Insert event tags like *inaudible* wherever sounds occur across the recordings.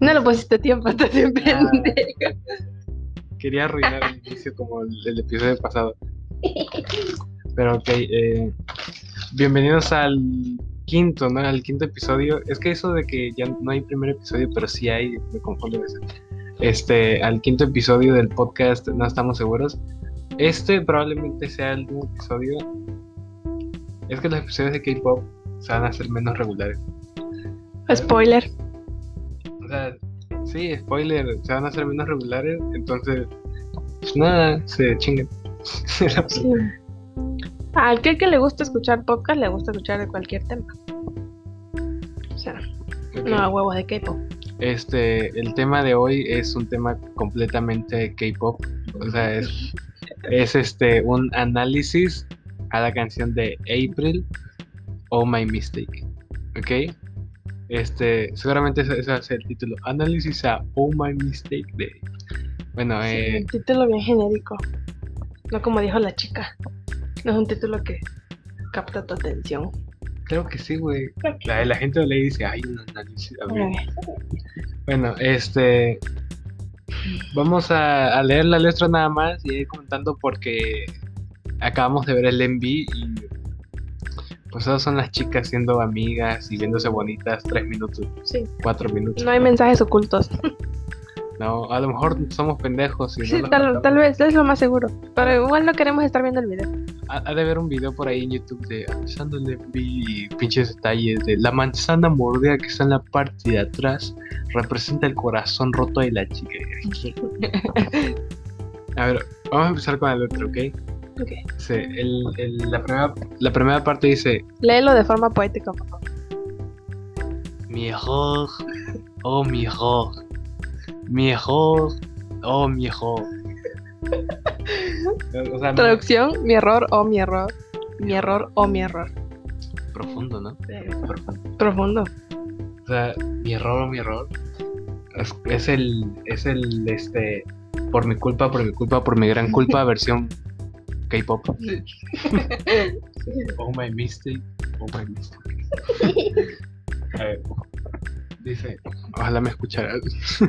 No lo pusiste a tiempo, *laughs* estás bien Ah. pendejo. Quería arruinar el inicio como el, el episodio pasado. Pero ok, eh, bienvenidos al quinto, ¿no? Al quinto episodio. Es que eso de que ya no hay primer episodio, pero sí hay, me confundo a veces. Este, al quinto episodio del podcast, no estamos seguros. Este probablemente sea el último episodio. Es que los episodios de K-pop se van a hacer menos regulares. Spoiler. O sea, sí, spoiler, se van a hacer menos regulares, entonces, pues nada, se chinguen. *laughs* Sí. A aquel que le gusta escuchar podcast, le gusta escuchar de cualquier tema. O sea, no a huevos de K-pop. Este, el tema de hoy es un tema completamente K-pop, o sea, es, es este, un análisis a la canción de April, Oh My Mistake, ¿ok? Este, seguramente ese, ese va a ser el título, análisis a Oh My Mistake de... Bueno, Sí, eh, un título bien genérico. No como dijo la chica. No es un título que capta tu atención. creo que sí, güey. La, la gente le dice, ay, un análisis. a ver". Bueno, este. Vamos a, a leer la letra nada más y ir comentando porque acabamos de ver el MV y. Pues esas son las chicas siendo amigas y viéndose bonitas tres minutos, Sí, cuatro minutos. no hay mensajes ocultos. No, a lo mejor somos pendejos y no Sí, los tal, tal vez, es lo más seguro. Pero igual no queremos estar viendo el video. Ha, ha de haber un video por ahí en YouTube de el MV y pinches detalles de la manzana mordida que está en la parte de atrás representa el corazón roto de la chica. *laughs* A ver, vamos a empezar con la letra, ¿ok? Sí, el- el- la, primera, la primera parte dice Léelo de forma poética, por favor. Error, oh mi error, mi error, oh mi error. *laughs* O sea, no- Traducción, mi error o mi error. Mi error o mi error. profundo, ¿no? Profundo. Profundo. O sea, mi error, mi error. Es, es el, es el, este, por mi culpa, por mi culpa, por mi gran culpa, *laughs* versión K-pop. *laughs* Oh my mistake, oh my mistake. A ver, dice, ojalá me escucharas. *laughs*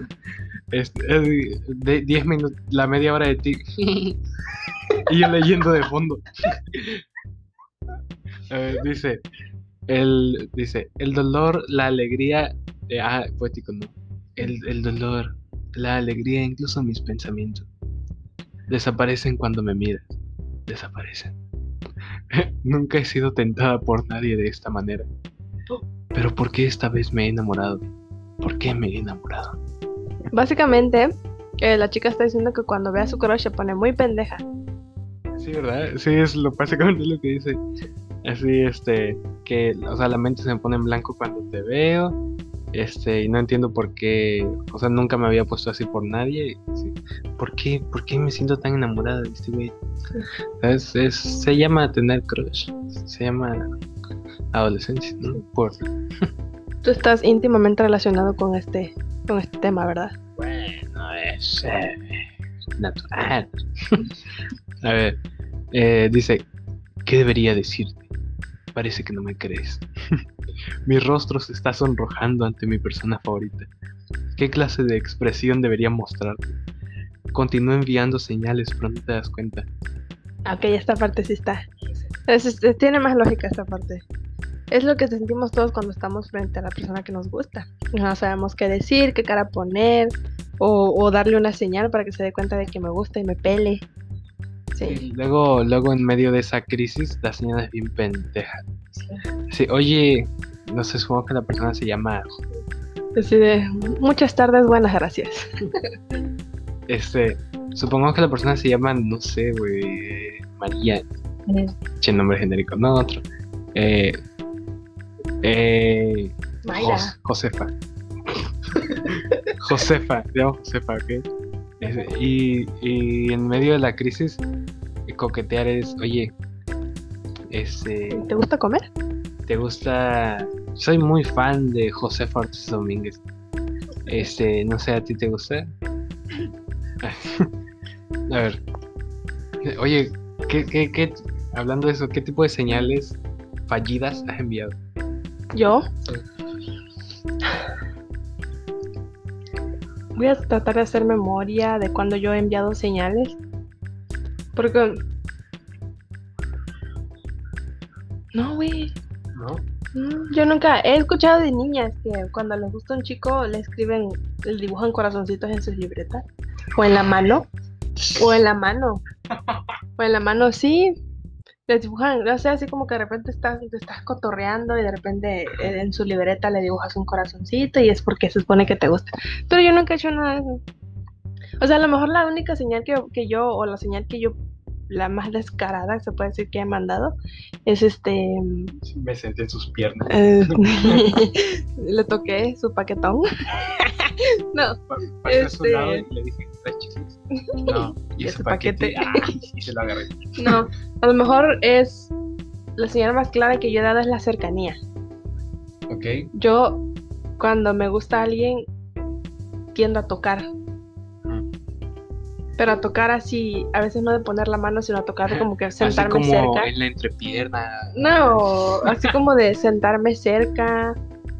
Es, es de 10 minutos, la media hora de ti. y yo leyendo de fondo. *laughs* A ver, dice, el, dice, el dolor, la alegría, eh, ah, poético, no. El, el dolor, la alegría, incluso mis pensamientos, desaparecen cuando me miras, desaparecen. *laughs* Nunca he sido tentada por nadie de esta manera. Pero ¿por qué esta vez me he enamorado? ¿Por qué me he enamorado? Básicamente, eh, la chica está diciendo que cuando ve a su crush se pone muy pendeja. Sí, ¿verdad? Sí, es lo básicamente lo que dice. Así, este, que, o sea, la mente se me pone en blanco cuando te veo. Este, y no entiendo por qué, o sea, nunca me había puesto así por nadie. sí. ¿Por qué, por qué me siento tan enamorada de este güey? Es, es- se llama tener crush, se llama adolescencia, ¿no? Por, Tú estás íntimamente relacionado con este, con este tema, ¿verdad? Bueno, es eh, natural. *laughs* A ver, eh, dice, ¿qué debería decirte? Parece que no me crees. *laughs* mi rostro se está sonrojando ante mi persona favorita. ¿Qué clase de expresión debería mostrarte? Continúo enviando señales, pero no te das cuenta. Ok, esta parte sí está. Es- es- tiene más lógica esta parte. Es lo que sentimos todos cuando estamos frente a la persona que nos gusta. No sabemos qué decir, qué cara poner, o, o darle una señal para que se dé cuenta de que me gusta y me pele. Sí. luego, luego en medio de esa crisis, la señal es bien pendeja. Sí, oye, no sé, supongo que la persona se llama Así de, muchas tardes, buenas gracias. Este, supongamos que la persona se llama, no sé, güey, María. Che, nombre genérico, no otro. Eh, eh, Mayra. Jos- Josefa. *laughs* Josefa, se llama Josefa, ¿ok? Y, y en medio de la crisis, coquetear es, oye, este, ¿Te gusta comer? ¿te gusta? Soy muy fan de Josefa Ortiz Domínguez. Este, no sé, ¿a ti te gusta? *laughs* A ver. Oye, ¿qué, qué, qué, hablando de eso, ¿qué tipo de señales fallidas has enviado? Yo. Voy a tratar de hacer memoria de cuando yo he enviado señales. Porque. No, güey. ¿No? Mm, Yo nunca he escuchado de niñas que cuando les gusta un chico le escriben, le dibujan corazoncitos en sus libretas. O en la mano. O en la mano. O en la mano, sí. Les dibujan, o sea, así como que de repente estás, te estás cotorreando y de repente eh, en su libreta le dibujas un corazoncito y es porque se supone que te gusta. Pero yo nunca he hecho nada de eso. O sea, a lo mejor la única señal que, que yo, o la señal que yo, la más descarada, se puede decir que he mandado, es este... Me senté en sus piernas. Eh, *laughs* le toqué su paquetón. *laughs* no, Pa- Pasé a su este- lado y le dije. No, *laughs* y Ese ese paquete. paquete. ay, y se lo agarré. *laughs* no. A lo mejor es la señal más clara que yo he dado es la cercanía. Ok. Yo, cuando me gusta alguien, tiendo a tocar. Pero a tocar así, a veces no de poner la mano, sino a tocar como que Así sentarme como cerca. en la entrepierna. No, así como de sentarme cerca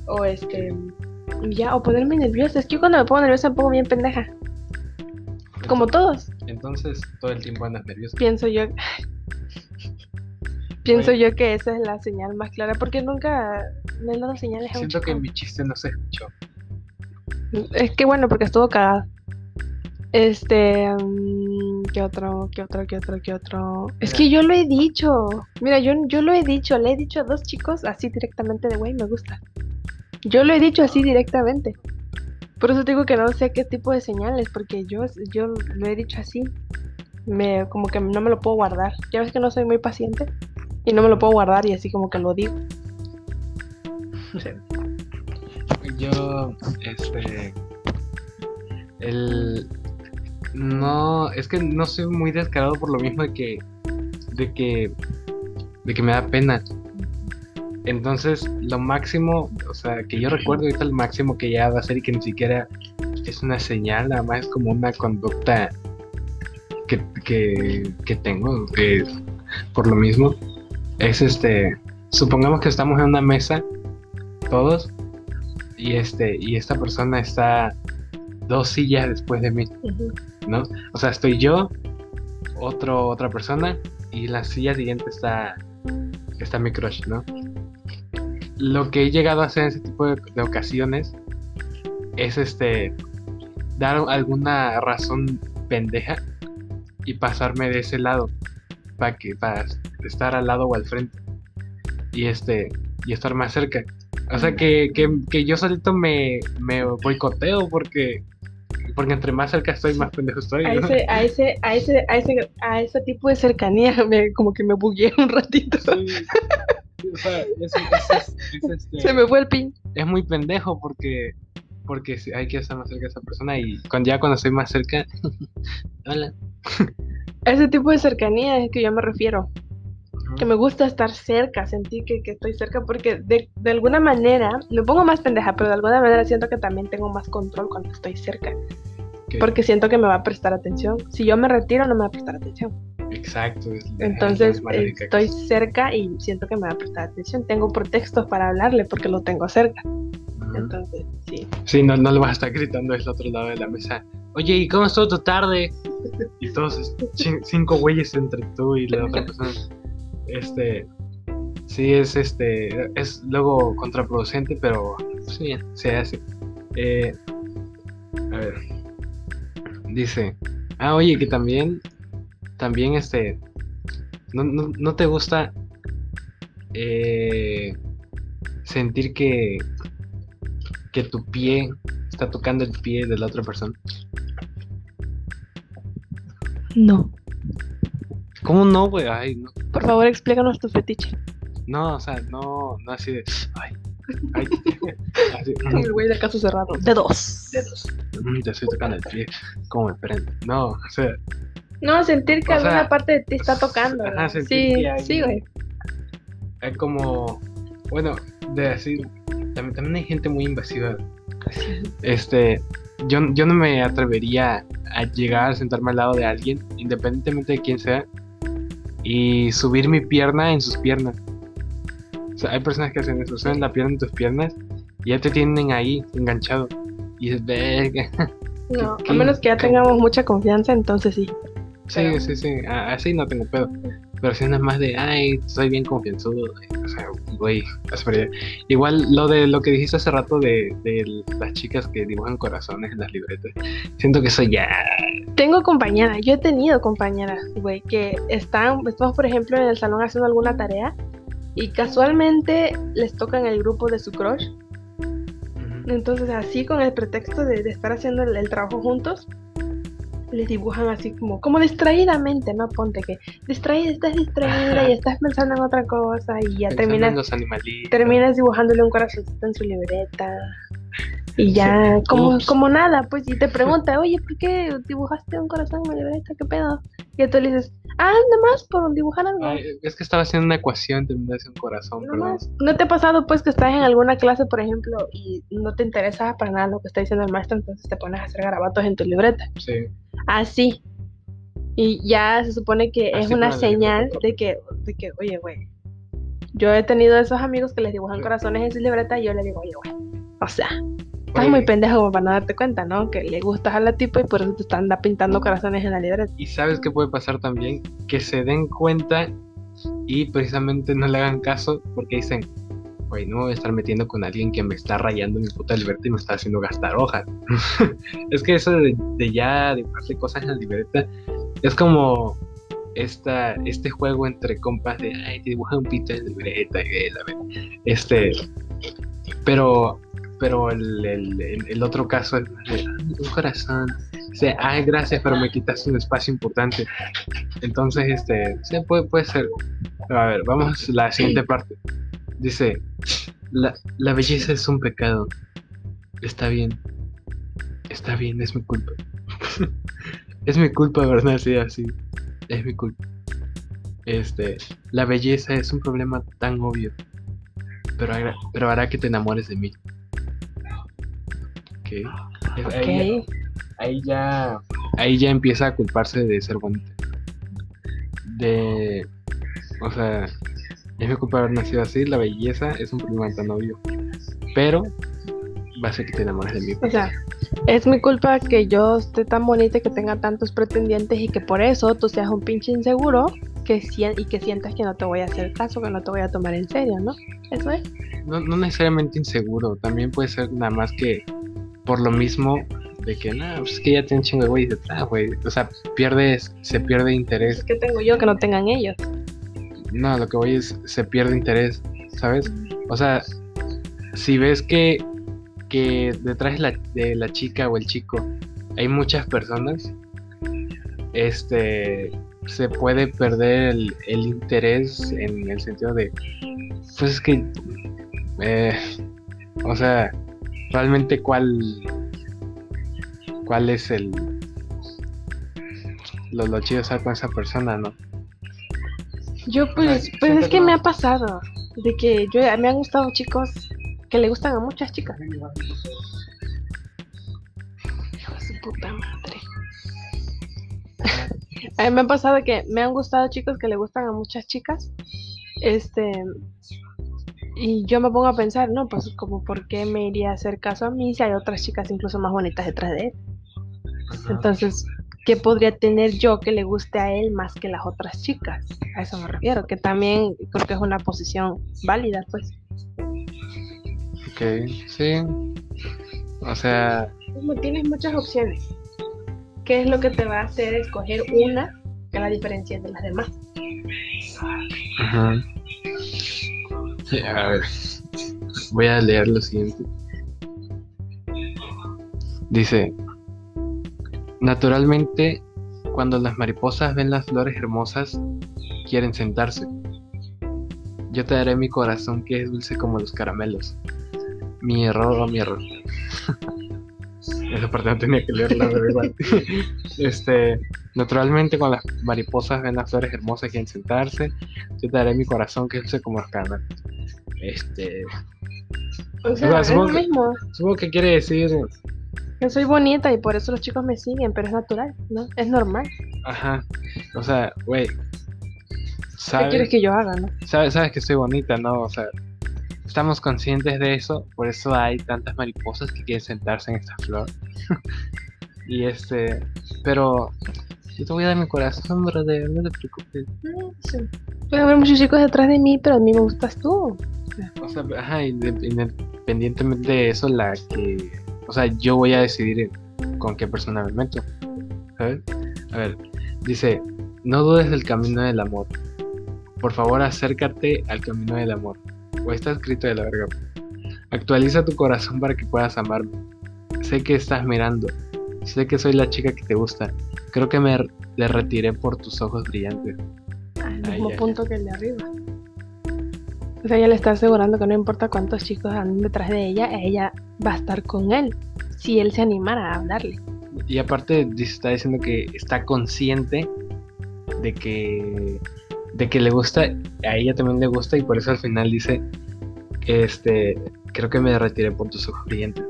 o este ya o ponerme nerviosa. Es que yo cuando me pongo nerviosa me pongo bien pendeja, como todos. Entonces, todo el tiempo andas nervioso. Pienso yo Pienso Bueno. yo que esa es la señal más clara porque nunca me he dado señales a Siento que mi chiste no se escuchó. Es que bueno, porque estuvo cagado. Este, mm, ¿qué otro? ¿Qué otro? ¿Qué otro? ¿Qué otro? Es que yo lo he dicho. Mira, yo, yo lo he dicho. Le he dicho a dos chicos así directamente de, güey, me gusta. Yo lo he dicho así directamente. Por eso digo que no sé qué tipo de señales, porque yo, yo lo he dicho así. Me, como que no me lo puedo guardar. Ya ves que no soy muy paciente y no me lo puedo guardar y así como que lo digo. Yo, este. El. No, es que no soy muy descarado por lo mismo de que. De que. De que me da pena. Entonces, lo máximo, o sea, que yo recuerdo ahorita el máximo que ya va a ser y que ni siquiera es una señal, nada más es como una conducta que, que, que tengo eh, por lo mismo. Es este. Supongamos que estamos en una mesa, todos, y este y esta persona está dos sillas después de mí. ¿no? O sea, estoy yo, otro otra persona y la silla siguiente está está mi crush, ¿no? Lo que he llegado a hacer en ese tipo de, de ocasiones es este dar alguna razón pendeja y pasarme de ese lado para que para estar al lado o al frente y este y estar más cerca. O sea que, que, que yo solito me, me boicoteo porque porque entre más cerca estoy más pendejo estoy A ese, a ese, a ese, a ese, a ese tipo de cercanía me, como que me bugué un ratito. Sí, o sea, es, es- es- es, este, Se me fue el pin. es muy pendejo porque porque hay que estar más cerca de esa persona y cuando ya cuando estoy más cerca *laughs* hola ese tipo de cercanía es que yo me refiero. Que me gusta estar cerca, sentir que, que estoy cerca, porque de, de alguna manera, me pongo más pendeja, pero de alguna manera siento que también tengo más control cuando estoy cerca. Que- Porque siento que me va a prestar atención. Si yo me retiro, no me va a prestar atención. Exacto es- Entonces, estoy cerca y siento que me va a prestar atención. Tengo pretextos para hablarle porque lo tengo cerca. Entonces, sí. Sí, no, no le vas a estar gritando del otro lado de la mesa. Oye, ¿y cómo estuvo tu tarde? Y todos, cin- cinco güeyes entre tú y la otra persona. Este, sí, es este, es luego contraproducente, pero sí, se hace. Eh, a ver, dice, ah, oye, que también, también este, no, no, no te gusta eh, sentir que que tu pie está tocando el pie de la otra persona. No. ¿Cómo no, güey? Ay, no. Por favor, explícanos tu fetiche. No, o sea, no, no así de. Ay, ay. *laughs* así, El güey de caso cerrado. De dos. dedos. Mm, Te estoy tocando el pie. ¿Cómo me prende? No, o sea, No, sentir que O alguna sea, parte de ti está tocando. ajá, Sí, que hay- sí, güey. es como. Bueno, de decir. También, también hay gente muy invasiva. Este. Yo, yo no me atrevería a llegar a sentarme al lado de alguien, independientemente de quién sea, y subir mi pierna en sus piernas. O sea, hay personas que hacen eso, suben la pierna en tus piernas y ya te tienen ahí enganchado. Y es verga. *laughs* No, ¿Qué- a menos que ya tengamos mucha confianza, entonces sí. Sí, Pero- sí, sí. Así no tengo pedo. Pero si no es más de, ay, soy bien confianzudo. O sea, güey. Igual lo de lo que dijiste hace rato de, de las chicas que dibujan corazones en las libretas. Siento que eso ya. Tengo compañeras, yo he tenido compañeras, güey, que están, estamos por ejemplo en el salón haciendo alguna tarea y casualmente les toca en el grupo de su crush. Entonces así con el pretexto de, de estar haciendo el, el trabajo juntos, les dibujan así como, como distraídamente, ¿no? Ponte que distraída, estás distraída y estás pensando en otra cosa y ya Pensando terminas, terminas dibujándole un corazoncito en su libreta. Y ya, Sí. como, Ups. como nada, pues, y te *laughs* pregunta, oye, ¿por qué dibujaste un corazón en mi libreta? ¿Qué pedo? Y tú le dices, ah, nada más por dibujar algo. Ay, es que estaba haciendo una ecuación, terminé hacer un corazón, perdón. ¿No te ha pasado pues que estás en alguna clase, por ejemplo, y no te interesa para nada lo que está diciendo el maestro, entonces te pones a hacer garabatos en tu libreta? Sí. Así. Y ya se supone que es una libreta, señal de que, de que, oye, güey, yo he tenido esos amigos que les dibujan Sí. corazones en su libreta y yo le digo, oye, güey, o sea, estás muy pendejo como para no darte cuenta, ¿no? Que le gustas a la tipo y por eso te están pintando corazones en la libreta. Y sabes qué puede pasar también, que se den cuenta y precisamente no le hagan caso porque dicen, güey, no me voy a estar metiendo con alguien que me está rayando mi puta libreta y me está haciendo gastar hojas. *laughs* es que eso de, de ya cosas en la libreta es como esta, este juego entre compas de, ay, te dibuja un pito en la libreta y ve, la ve". Este, pero, pero el, el- otro caso es más de, "Ah, un corazón. O sea, ay, gracias, pero me quitaste un espacio importante. Entonces, este, sí, puede, puede ser. A ver, vamos a la siguiente parte. Dice, la, la belleza es un pecado. Está bien. Está bien, es mi culpa. *laughs* es mi culpa haber nacido así. Es mi culpa. Este, la belleza es un problema tan obvio. Pero, pero hará que te enamores de mí. Ok. Ahí- ya ahí ya empieza a culparse de ser bonita de o sea es mi culpa haber nacido así la belleza es un problema tan obvio pero va a ser que te enamores de mí O sea, es mi culpa que yo esté tan bonita y que tenga tantos pretendientes y que por eso tú seas un pinche inseguro que y que sientas que no te voy a hacer caso, que no te voy a tomar en serio, ¿no? Eso es. no, no necesariamente inseguro también puede ser nada más que por lo mismo de que nada pues es que ya tiene un chingo de güey detrás güey o sea pierdes se pierde interés que tengo yo que no tengan ellos? no lo que voy es se pierde interés sabes O sea, si ves que, que detrás de la, de la chica o el chico hay muchas personas, este se puede perder el, el interés en el sentido de, pues es que, eh, o sea, realmente cuál, cuál es el, lo, lo chido estar con esa persona, ¿no? Yo pues, Ay, pues es que me ha pasado de que yo me han gustado chicos que le gustan a muchas chicas. Hijo de su puta madre. *laughs* A mí me ha pasado que me han gustado chicos que le gustan a muchas chicas. Este y yo me pongo a pensar, no, pues como por qué me iría a hacer caso a mí si hay otras chicas incluso más bonitas detrás de él. Ajá. Entonces, ¿qué podría tener yo que le guste a él más que las otras chicas? A eso me refiero, que también creo que es una posición válida, pues. Ok, sí. O sea, Como tienes muchas opciones, ¿qué es lo que te va a hacer escoger una que la diferencia de las demás? Ajá. A ver. Voy a leer lo siguiente. Dice, naturalmente, cuando las mariposas ven las flores hermosas, quieren sentarse. Yo te daré mi corazón que es dulce como los caramelos. Mi error o mi error. *laughs* Esa parte no tenía que leerla, pero igual. *laughs* Este, naturalmente, cuando las mariposas ven las flores hermosas, quieren sentarse. Yo te daré mi corazón que dulce como caramelos. Este, O sea, Igual, es supongo lo que- mismo. supongo que quiere decir, Yo soy bonita y por eso los chicos me siguen, pero es natural, ¿no? Es normal. ajá, o sea, güey, ¿Qué quieres que yo haga, no? sabes, sabes que estoy bonita, ¿no? O sea, estamos conscientes de eso, por eso hay tantas mariposas que quieren sentarse en esta flor. *laughs* Y este, pero yo te voy a dar mi corazón, brother, no te preocupes. Mm, sí. Puede haber muchos chicos detrás de mí, pero a mí me gustas tú. O sea, ajá, inde- independientemente de eso, la que, o sea, yo voy a decidir con qué persona me meto. ¿Sabes? A ver, dice, no dudes del camino del amor. Por favor, acércate al camino del amor. O está escrito de la verga. Actualiza tu corazón para que puedas amarme. Sé que estás mirando. Sé que soy la chica que te gusta. Creo que me le retiré por tus ojos brillantes. Al mismo ay, punto que el de arriba. O sea, ella le está asegurando que no importa cuántos chicos anden detrás de ella, ella va a estar con él. Si él se animara a hablarle. Y aparte está diciendo que está consciente de que de que le gusta, a ella también le gusta y por eso al final dice este creo que me retiré por tus ojos brillantes.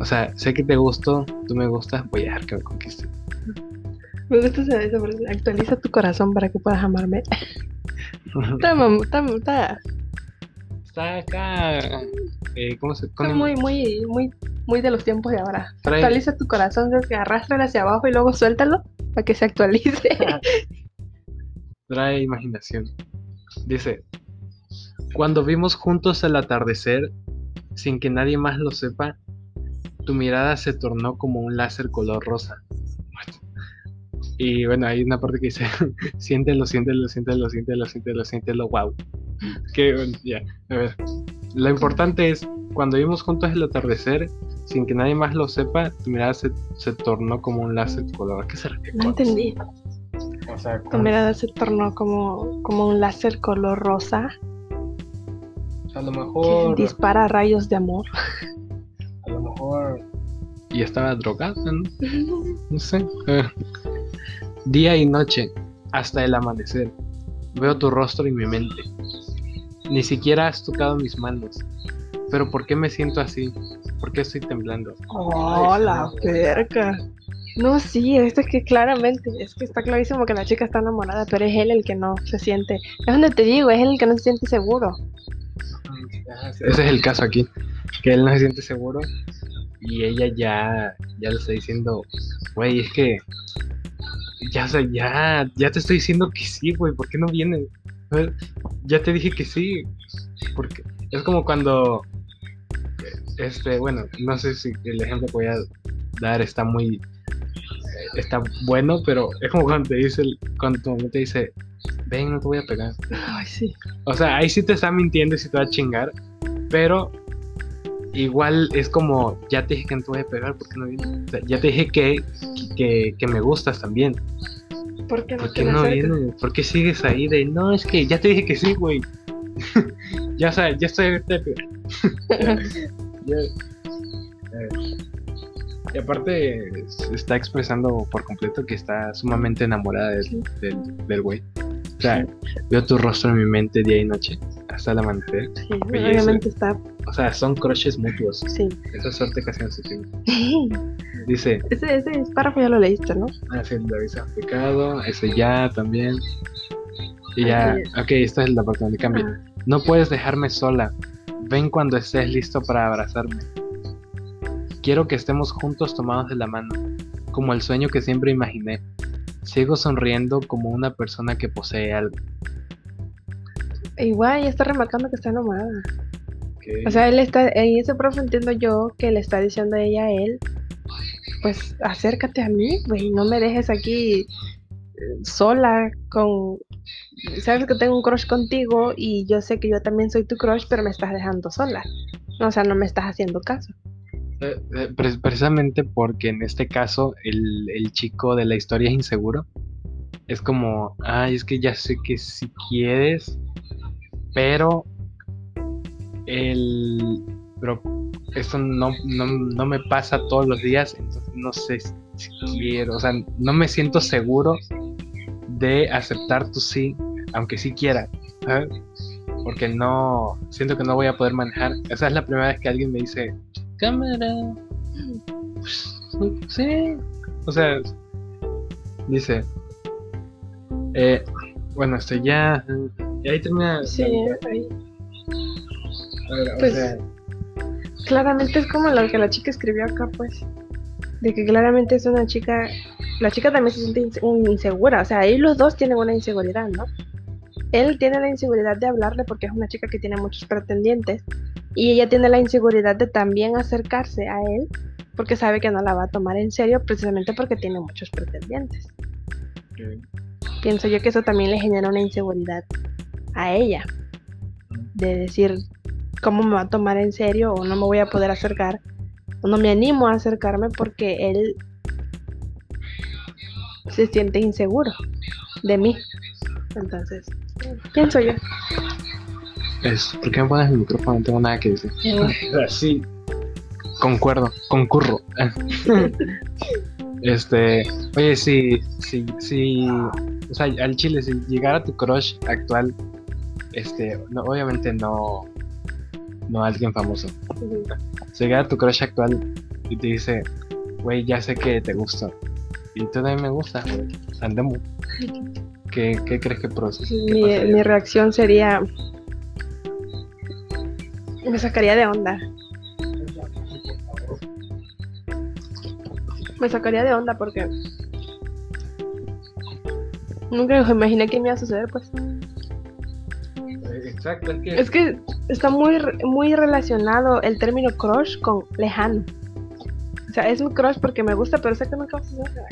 O sea, sé que te gusto, tú me gustas, voy a dejar que me conquiste. Me gusta esa, frase. Actualiza tu corazón para que puedas amarme. Está, está, está- está acá eh, ¿cómo se está con- muy, muy, muy, muy de los tiempos de ahora. Trae- Actualiza tu corazón, que arrastra hacia abajo y luego suéltalo para que se actualice. *laughs* trae imaginación. Dice, cuando vimos juntos el atardecer, sin que nadie más lo sepa, tu mirada se tornó como un láser color rosa. Y bueno, hay una parte que dice, *laughs* siéntelo, siéntelo, siéntelo, siéntelo, siéntelo, siéntelo, wow. Que bueno, ya, a ver. Lo importante es, cuando vimos juntos el atardecer, sin que nadie más lo sepa, tu mirada se, se tornó como un láser color. ¿A qué se refiere? No entendí. O sea, Tu mirada se tornó como, como un láser color rosa a lo que mejor... dispara rayos de amor. A lo mejor. Y estaba drogada, ¿no? *laughs* No sé. Día y noche, hasta el amanecer. Veo tu rostro en mi mente. Ni siquiera has tocado mis manos. Pero ¿por qué me siento así? ¿Por qué estoy temblando? Oh, la perca. No, sí, es que claramente, es que está clarísimo que la chica está enamorada, pero es él el que no se siente. Es donde te digo, es él el que no se siente seguro. Ese es el caso aquí. Que él no se siente seguro. Y ella ya, ya le está diciendo, güey, es que ya, o sea, ya, ya te estoy diciendo que sí, güey, ¿por qué no vienes? Ya te dije que sí. Porque es como cuando, este, bueno, no sé si el ejemplo que voy a dar está muy, eh, está bueno, pero es como cuando te dice, cuando tu mamá te dice, ven, no te voy a pegar. Ay, sí. O sea, ahí sí te está mintiendo y sí te va a chingar. Pero igual es como, ya te dije que no te voy a pegar, ¿por qué no vienes? O sea, ya te dije que, que, que me gustas también. ¿Por qué no, ¿Por qué no vienes? ¿Por qué sigues ahí de, no, es que ya te dije que sí, güey? *laughs* ya, sea, ya estoy de pegar. Ya, ya, eh, y aparte se está expresando por completo que está sumamente enamorada del, del, del güey. O sea, veo tu rostro en mi mente día y noche hasta el amanecer. Sí, Belleza. obviamente está. O sea, son crushes mutuos. Sí. Esa suerte casi no se tiene. *laughs* Dice, Ese, ese párrafo ya lo leíste, ¿no? hace el aviso aplicado, ese ya también. Y ya, ok, esta es la parte donde cambia. Ah, No puedes dejarme sola. Ven cuando estés listo para abrazarme. Quiero que estemos juntos tomados de la mano, como el sueño que siempre imaginé. Sigo sonriendo como una persona que posee algo. igual ella está remarcando que está enamorada. O sea, él está, en ese profe entiendo yo que le está diciendo a ella a él, pues acércate a mí, güey, no me dejes aquí eh, sola con, sabes que tengo un crush contigo y yo sé que yo también soy tu crush, pero me estás dejando sola. O sea, no me estás haciendo caso. Eh, eh, pre- precisamente porque en este caso el, el chico de la historia es inseguro. Es como, ay, es que ya sé que si quieres, pero el, pero esto no, no, no me pasa todos los días, entonces no sé si quiero, o sea, no me siento seguro de aceptar tu sí, aunque sí quiera, ¿sabes? Porque no, siento que no voy a poder manejar. Esa es la primera vez que alguien me dice, cámara. Pues, sí. O sea, dice, eh, bueno, este ya, y ahí termina. Sí, ahí. a ver, o pues, sea, Claramente es como lo que la chica escribió acá, pues. De que claramente es una chica, la chica también se siente insegura, o sea, ahí los dos tienen una inseguridad, ¿no? Él tiene la inseguridad de hablarle porque es una chica que tiene muchos pretendientes y ella tiene la inseguridad de también acercarse a él porque sabe que no la va a tomar en serio precisamente porque tiene muchos pretendientes. Pienso yo que eso también le genera una inseguridad a ella de decir cómo me va a tomar en serio o no me voy a poder acercar o no me animo a acercarme porque él se siente inseguro de mí. Entonces, pienso yo. Es, ¿Por qué me pones el micrófono? No tengo nada que decir. Sí, *laughs* concuerdo, concurro. *laughs* este, oye, si, si, si, o sea, al chile, si llegara tu crush actual, este, no, obviamente no, no alguien famoso. Si llegara tu crush actual y te dice, güey, ya sé que te gusta, y tú también me gusta, andemos. ¿Qué, ¿Qué, crees que procesa? Mi, mi reacción sería, me sacaría de onda. Me sacaría de onda porque nunca me imaginé que me iba a suceder, pues. Exacto, es que... Es que está muy, muy relacionado el término crush con lejano. O sea, es un crush porque me gusta, pero sé que nunca va a suceder.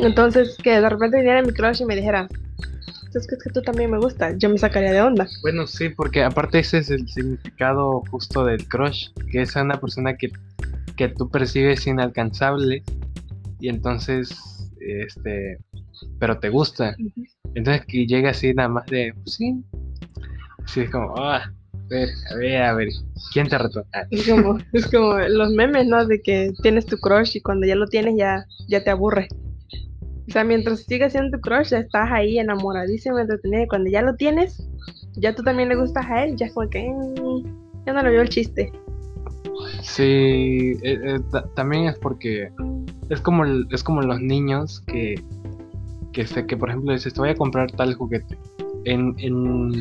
Entonces, que de repente viniera mi crush y me dijera, es que, es que tú también me gusta, yo me sacaría de onda. Bueno, sí, porque aparte ese es el significado justo del crush, que es una persona que, que tú percibes inalcanzable y entonces, este, pero te gusta. Entonces que llega así nada más de, pues sí, sí, es como, ah, a ver, a ver, a ver, ¿quién te retó? Ah. Es como, es como los memes, ¿no? De que tienes tu crush y cuando ya lo tienes ya, ya te aburre. O sea, mientras sigas siendo tu crush, ya estás ahí enamoradísimo, entretenido. Y cuando ya lo tienes, ya tú también le gustas a él, ya es como que mm, ya no lo veo el chiste. Sí, eh, eh, también es porque es como es como los niños que que sé que por ejemplo dices te voy a comprar tal juguete en, en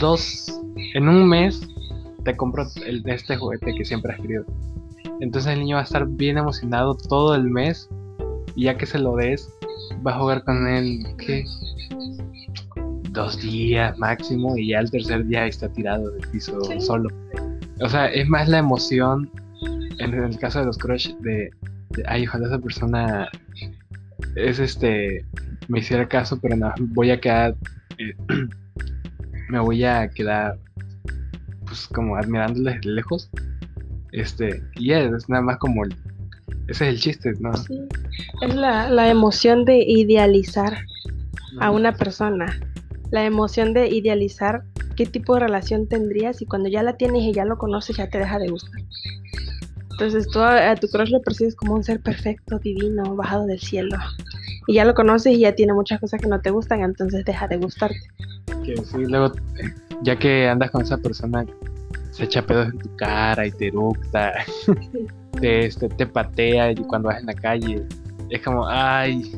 dos en un mes te compro el, este juguete que siempre has querido entonces el niño va a estar bien emocionado todo el mes y ya que se lo des va a jugar con él, ¿qué? Dos días máximo y ya el tercer día está tirado del piso solo. O sea, es más la emoción, en el caso de los crush, de, ay, ojalá esa persona es este, me hiciera caso, pero no, voy a quedar, eh, *clears throat* me voy a quedar, pues como admirándole lejos. Este, y es nada más como el, ese es el chiste, ¿no? Sí. Es la, la emoción de idealizar a una persona. La emoción de idealizar qué tipo de relación tendrías y cuando ya la tienes y ya lo conoces ya te deja de gustar. Entonces tú a, tu crush lo percibes como un ser perfecto, divino, bajado del cielo. Y ya lo conoces y ya tiene muchas cosas que no te gustan, entonces deja de gustarte. Que sí, luego, ya que andas con esa persona, se echa pedos en tu cara y te eructa. *laughs* te, este, te patea y cuando vas en la calle. Es como, ay,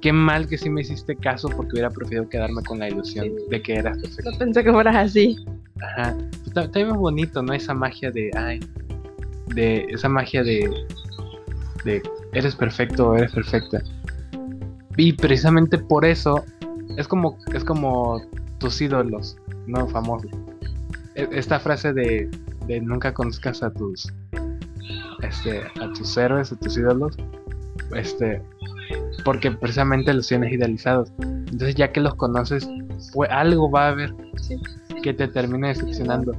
qué mal que sí me hiciste caso porque hubiera preferido quedarme con la ilusión de que eras perfecto. No pensé que fueras así. Ajá. También es bonito, ¿no? Esa magia de, ay, de esa magia de, de eres perfecto eres perfecta. Y precisamente por eso es como, es como tus ídolos, ¿no? Famosos. E, esta frase de, de nunca conozcas a tus este, a tus héroes, a tus ídolos, este, porque precisamente los tienes idealizados. Entonces ya que los conoces, pues algo va a haber que te termine decepcionando.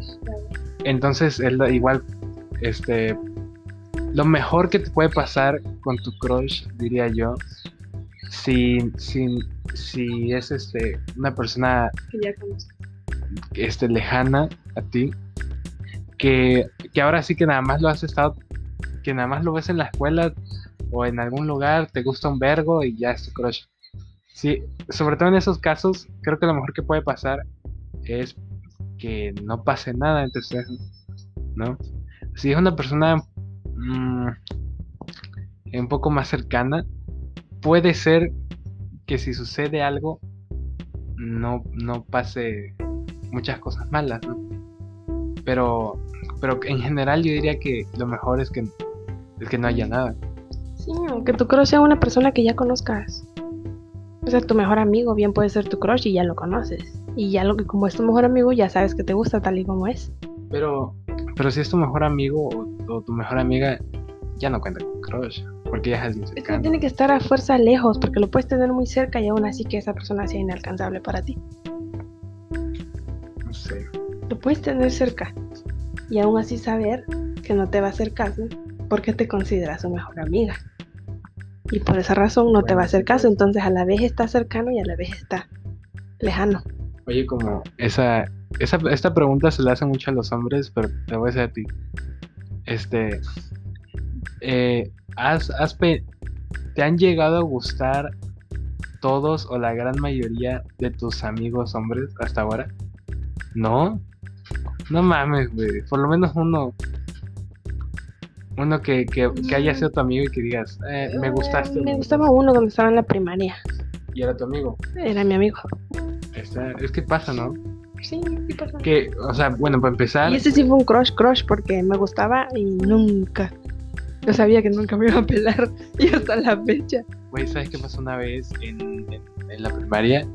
Entonces, igual, este, lo mejor que te puede pasar con tu crush, diría yo, si, si, si es este, una persona este, lejana a ti, que, que ahora sí que nada más lo has estado que nada más lo ves en la escuela o en algún lugar, te gusta un vergo y ya es tu crush. Sí, sobre todo en esos casos, creo que lo mejor que puede pasar es que no pase nada entre ustedes, ¿no? Si es una persona mm, un poco más cercana, puede ser que si sucede algo, no, no pase muchas cosas malas, ¿no? Pero, pero en general yo diría que lo mejor es que es que no haya nada. Sí, aunque tu crush sea una persona que ya conozcas. O sea, tu mejor amigo bien puede ser tu crush y ya lo conoces. Y ya lo que como es tu mejor amigo ya sabes que te gusta tal y como es. Pero, pero si es tu mejor amigo o, o tu mejor amiga, ya no cuenta con crush, porque ya es alguien Es que cercano. tiene que estar a fuerza lejos, porque lo puedes tener muy cerca y aún así que esa persona sea inalcanzable para ti. No sé. Lo puedes tener cerca y aún así saber que no te va a hacer caso porque te considera su mejor amiga. Y por esa razón no te va a hacer caso, entonces a la vez está cercano y a la vez está lejano. Oye, como esa, esa, esta pregunta se la hacen mucho a los hombres, pero te voy a decir a ti. Este, eh, ¿has, has ¿te han llegado a gustar todos o la gran mayoría de tus amigos hombres hasta ahora? ¿No? No mames, güey. Por lo menos uno. Uno que, que, que haya sido tu amigo y que digas, eh, me gustaste. Me gustaba uno cuando estaba en la primaria. Y era tu amigo. Era mi amigo. Está- es que pasa, ¿no? Sí, sí pasa. Que, o sea, bueno, para empezar. Y ese sí fue un crush, crush, porque me gustaba y nunca. Yo sabía que nunca me iba a pelar *laughs* y hasta la fecha. Güey, ¿sabes qué pasó una vez en, en- en la primaria?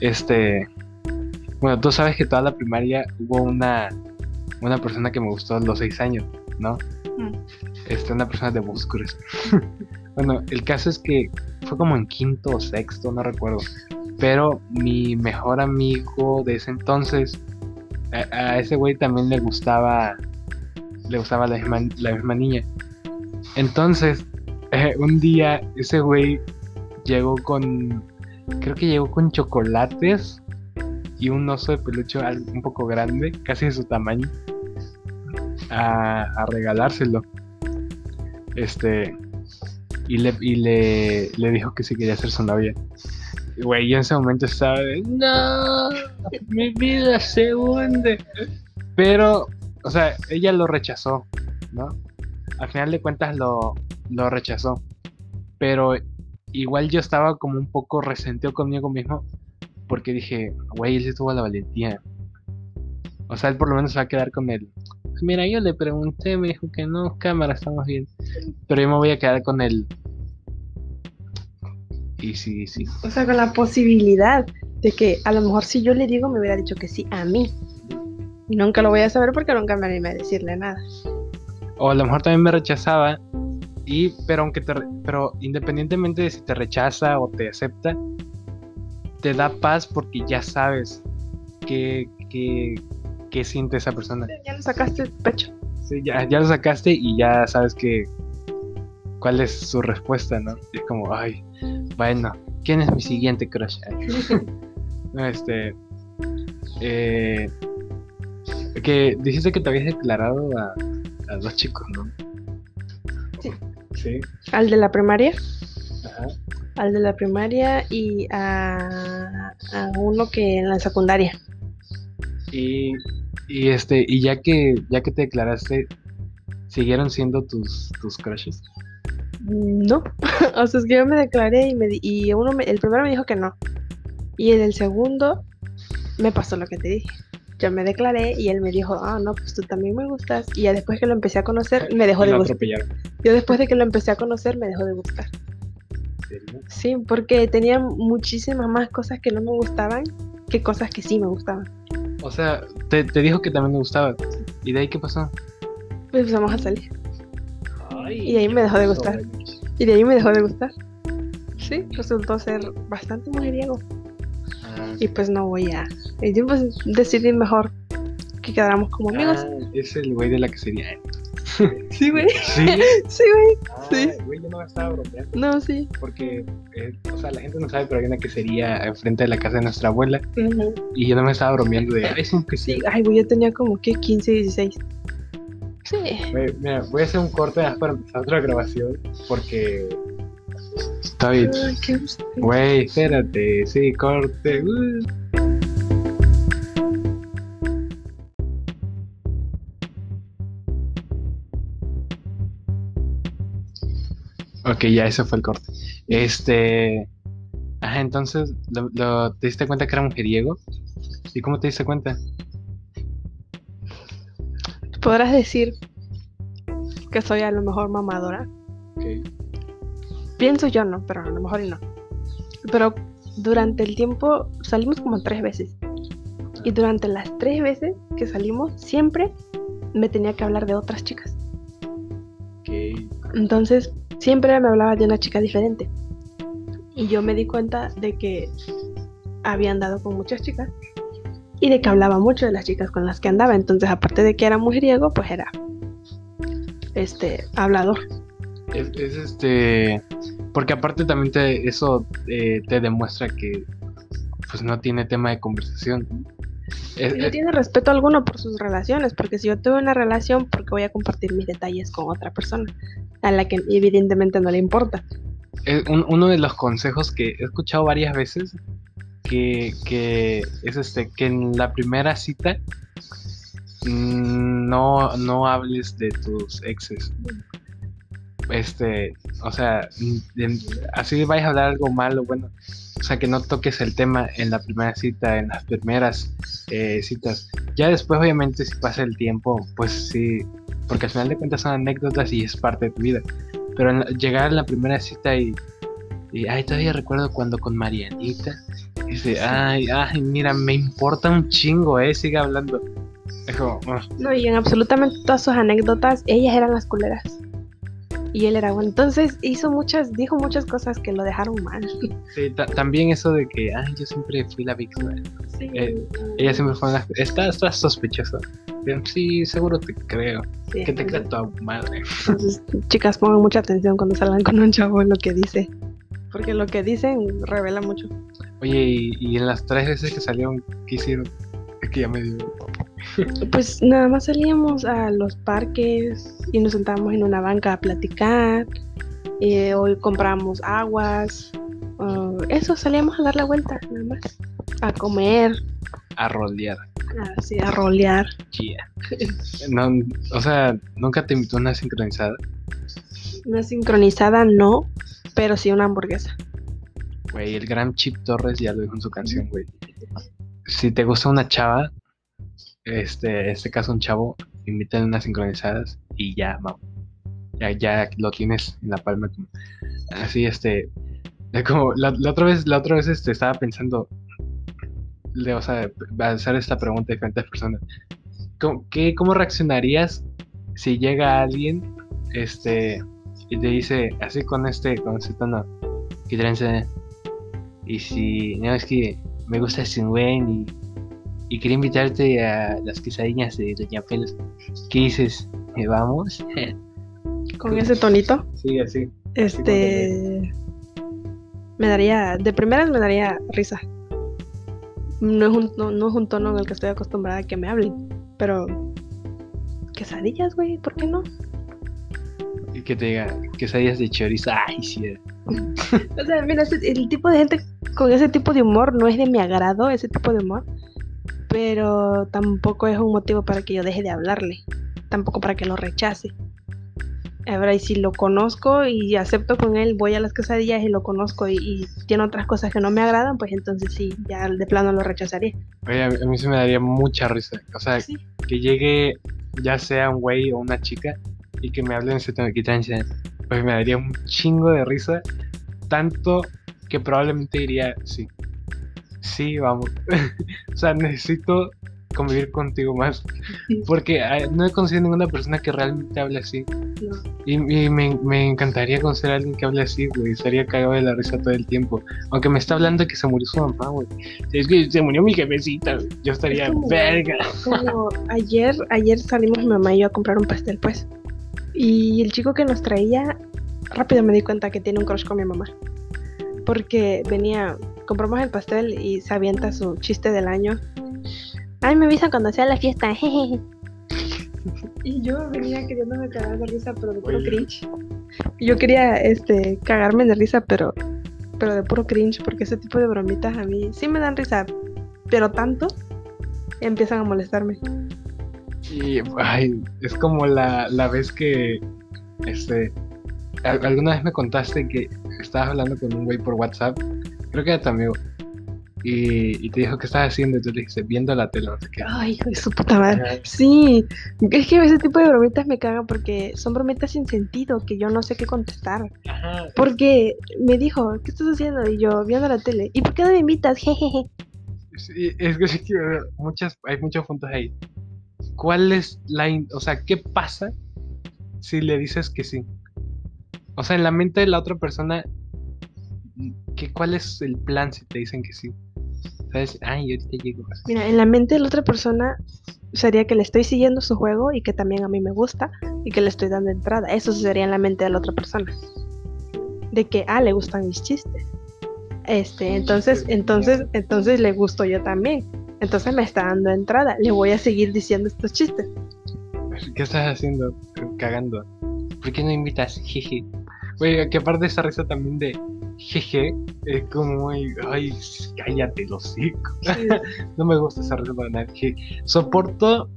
Este. Bueno, tú sabes que toda la primaria hubo una, una persona que me gustó a los seis años, ¿no? Este, una persona de Boscures. *laughs* bueno, el caso es que fue como en quinto o sexto, no recuerdo. Pero mi mejor amigo de ese entonces, a, ese güey también le gustaba, le gustaba la misma, niña. Entonces, *laughs* eh, un día ese güey llegó con, creo que llegó con chocolates y un oso de peluche un poco grande, casi de su tamaño, a, regalárselo. Este, y le, y le, le dijo que si quería ser su novia. Güey, yo en ese momento estaba de, no, mi vida se hunde. Pero, o sea, ella lo rechazó, ¿no? Al final de cuentas lo, lo rechazó. Pero igual yo estaba como un poco resentido conmigo mismo porque dije, güey, él sí tuvo la valentía. O sea, él por lo menos se va a quedar con él. Mira, yo le pregunté, me dijo que no, cámara, estamos bien. Pero yo me voy a quedar con él. Y sí, sí. O sea, con la posibilidad de que a lo mejor si yo le digo me hubiera dicho que sí a mí. Y nunca lo voy a saber porque nunca me animé a decirle nada. O a lo mejor también me rechazaba. Y, pero aunque te, pero independientemente de si te rechaza o te acepta, te da paz porque ya sabes qué, qué, qué siente esa persona. Ya lo sacaste del pecho. Sí, ya, ya lo sacaste y ya sabes que cuál es su respuesta, ¿no? Es como, ay, bueno, ¿quién es mi siguiente crush? *laughs* este, eh, que dijiste que te habías declarado a, a dos chicos, ¿no? Sí. Sí. Al de la primaria, Ajá. al de la primaria y a, a uno que en la secundaria. Y, y este, y ya que, ya que te declaraste, ¿siguieron siendo tus, tus crushes? No, *laughs* o sea, es que yo me declaré y, me di- y uno me- el primero me dijo que no. Y en el segundo me pasó lo que te dije. Yo me declaré y él me dijo, ah, no, pues tú también me gustas. Y ya después que lo empecé a conocer, me dejó de gustar. Yo después de que lo empecé a conocer, me dejó de gustar. Sí, porque tenía muchísimas más cosas que no me gustaban que cosas que sí me gustaban. O sea, te, te dijo que también me gustaba. ¿Y de ahí qué pasó? Pues empezamos a salir. Y de ahí me dejó de gustar. Y de ahí me dejó de gustar. Sí, resultó ser bastante mujeriego. Ah, Y pues no voy a. Y yo pues decidí mejor que quedáramos como amigos. ah, es el güey de la quesería. Sí, güey. Sí. *laughs* Sí, güey. Ah, Sí. Güey, yo no me estaba bromeando. No, sí. Porque, eh, o sea, la gente no sabe, pero hay una quesería enfrente de la casa de nuestra abuela. Ujú. Y yo no me estaba bromeando de, ay, es un Sí, ay, güey, yo tenía como que 15, 16. Sí. Güey, Mira, voy a hacer un corte para empezar otra grabación. Porque. Estoy. Ay, qué gusto. Güey, espérate. Sí, corte. uh. Ok, ya ese fue el corte. Este. Ajá, entonces, lo, lo- ¿te diste cuenta que era mujeriego? ¿Y cómo te diste cuenta? Podrás decir que soy a lo mejor mamadora. Ok. Pienso yo no, pero a lo mejor no. Pero durante el tiempo salimos como tres veces. Y durante las tres veces que salimos, siempre me tenía que hablar de otras chicas. Ok. Entonces, siempre me hablaba de una chica diferente. Y yo me di cuenta de que había andado con muchas chicas y de que hablaba mucho de las chicas con las que andaba. Entonces, aparte de que era mujeriego, pues era este hablador. Es, es este. Porque aparte también te, eso eh, te demuestra que pues no tiene tema de conversación. Y no tiene respeto alguno por sus relaciones, porque si yo tuve una relación, porque voy a compartir mis detalles con otra persona, a la que evidentemente no le importa. es un- uno de los consejos que he escuchado varias veces que, que es este que en la primera cita mm, no, no hables de tus exes. Este, o sea, mm, así vayas a hablar algo malo, bueno, o sea, que no toques el tema en la primera cita, en las primeras eh, citas. Ya después, obviamente, si pasa el tiempo, pues sí, porque al final de cuentas son anécdotas y es parte de tu vida. Pero en la- llegar a la primera cita y, y, ay, todavía recuerdo cuando con Marianita, dice, ay, ay, mira, me importa un chingo, eh, sigue hablando. Es como, "Ah". No, y en absolutamente todas sus anécdotas, ellas eran las culeras. Y él era bueno. Entonces hizo muchas, dijo muchas cosas que lo dejaron mal. Sí, ta- también eso de que, ay, yo siempre fui la víctima. Sí, Eh, Ella siempre fue una... Está, está sospechosa. Sí, seguro te creo. sí, Que te entonces- tu madre. Entonces, chicas, pongan mucha atención cuando salgan con un chavo en lo que dice. Porque lo que dicen revela mucho. Oye, y, y en las tres veces que salieron, ¿qué hicieron? Es que ya me dio... Pues nada más salíamos a los parques y nos sentábamos en una banca a platicar. Y hoy compramos aguas. ah, eso, salíamos a dar la vuelta, nada más. A comer, A rolear. así, a rolear. Chía. *laughs* No, o sea, nunca te invitó a una sincronizada. Una sincronizada no, pero sí una hamburguesa. Güey, el gran Chip Torres ya lo dijo en su canción, güey. Si te gusta una chava, este, este caso un chavo, invítale unas sincronizadas y ya, vamos. Ya, ya lo tienes en la palma. Así, este, es como, la, la otra vez, la otra vez, este, estaba pensando, le, o sea, hacer esta pregunta a diferentes personas. ¿Cómo, qué, ¿Cómo reaccionarías si llega alguien, este, y te dice, así con este, con este tono, que? Y si, no, es que me gusta Sin Wen y, y quería invitarte a las quesadillas de Doña Pelos. ¿Qué dices? ¿Eh, ¿Vamos? *laughs* Con ese tonito, sí, así. este. Me daría. De primeras me daría risa. No es, un, no, no es un tono en el que estoy acostumbrada a que me hablen. Pero. Quesadillas, güey, ¿por qué no? Y que te diga, quesadillas de chorizo. Ay, sí. O sea, mira, ese- el tipo de gente con ese tipo de humor no es de mi agrado, ese tipo de humor. Pero tampoco es un motivo para que yo deje de hablarle. Tampoco para que lo rechace. A ver, y si lo conozco y acepto con él, voy a las quesadillas y lo conozco y, y tiene otras cosas que no me agradan, pues entonces sí, ya de plano lo rechazaría. Oye, a mí, a mí se me daría mucha risa. O sea, Sí. que llegue ya sea un güey o una chica y que me hablen tranza. Pues me daría un chingo de risa. Tanto que probablemente diría, sí. Sí, vamos. *laughs* o sea, necesito convivir contigo más. *laughs* Porque eh, no he conocido ninguna persona que realmente hable así. No. Y, y me, me encantaría conocer a alguien que hable así, güey. Estaría cagado de la risa todo el tiempo. Aunque me está hablando de que se murió su mamá, güey. Es que se murió mi jefecita, güey. Yo estaría, Es como- verga. Como ayer, ayer salimos mi mamá y yo a comprar un pastel, pues. Y el chico que nos traía, rápido me di cuenta que tiene un crush con mi mamá. Porque venía, compramos el pastel y se avienta su chiste del año. Ay, me avisan cuando sea la fiesta. jejeje". *laughs* y yo venía queriéndome cagar de risa, pero de puro Oye. cringe. Y Yo quería este cagarme de risa, pero pero de puro cringe, porque ese tipo de bromitas a mí sí me dan risa, pero tanto empiezan a molestarme. Y ay, es como la, la vez que este al- alguna vez me contaste que estabas hablando con un güey por WhatsApp, creo que era tu amigo. y, y te dijo, ¿qué estás haciendo? Y tú le dijiste, viendo la tele, no sé qué. Ay, hijo de su puta madre. Sí, es que ese tipo de bromitas me cagan porque son bromitas sin sentido que yo no sé qué contestar. Ajá. Porque me dijo, ¿qué estás haciendo? Y yo, viendo la tele. ¿Y por qué no me invitas? *laughs* Jejeje. Sí, es que sí que muchas, hay muchos puntos ahí. ¿Cuál es la, in- o sea, qué pasa si le dices que sí? O sea, en la mente de la otra persona, ¿qué, ¿cuál es el plan si te dicen que sí? ¿Sabes? Ay, ahorita llego. Mira, en la mente de la otra persona sería que le estoy siguiendo su juego y que también a mí me gusta y que le estoy dando entrada. Eso sería en la mente de la otra persona. De que, ah, le gustan mis chistes. Este, entonces, entonces, entonces le gusto yo también. Entonces me está dando entrada. Le voy a seguir diciendo estos chistes. ¿Qué estás haciendo? Cagando. ¿Por qué no invitas? Jeje. Oye, que aparte esa risa también de jeje, es como muy, ay, cállate los *laughs* hocico. No me gusta esa risa para nada. Soporto,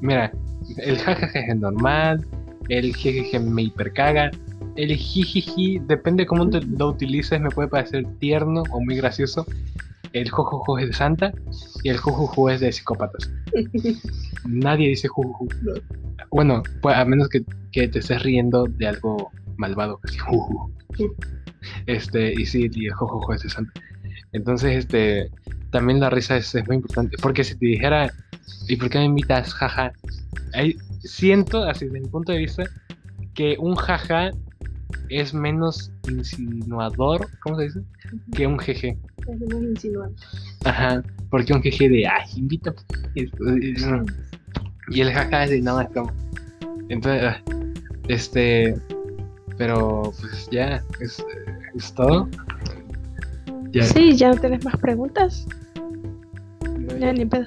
mira, el jajaja es normal, el jejeje me hipercaga, el jijiji, depende cómo te lo utilices, me puede parecer tierno o muy gracioso. El jojojo es de santa y el jujuju es de psicópatas. *laughs* Nadie dice jujuju. Bueno, pues a menos que, que te estés riendo de algo malvado, así, juju. Este, y sí, y el jojojo es santa. Entonces, este, también la risa es, es muy importante. Porque si te dijera, ¿y por qué me invitas? Jaja. Ahí siento, así desde mi punto de vista, que un jaja es menos insinuador, ¿cómo se dice? Que un jeje. Es muy insinuante. Ajá. Porque un jeje de, ay, invita. Y el jaja es de, no, es como. Entonces, este. Pero, pues ya, es, es todo. Ya, Sí, ya no tienes más preguntas. no, Ya ni pedo.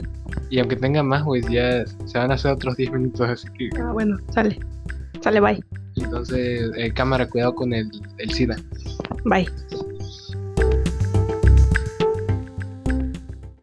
Y aunque tenga más, pues ya se van a hacer otros 10 minutos, así que Ah, bueno, sale. Sale, bye. entonces, eh, cámara, cuidado con el, el SIDA. Bye.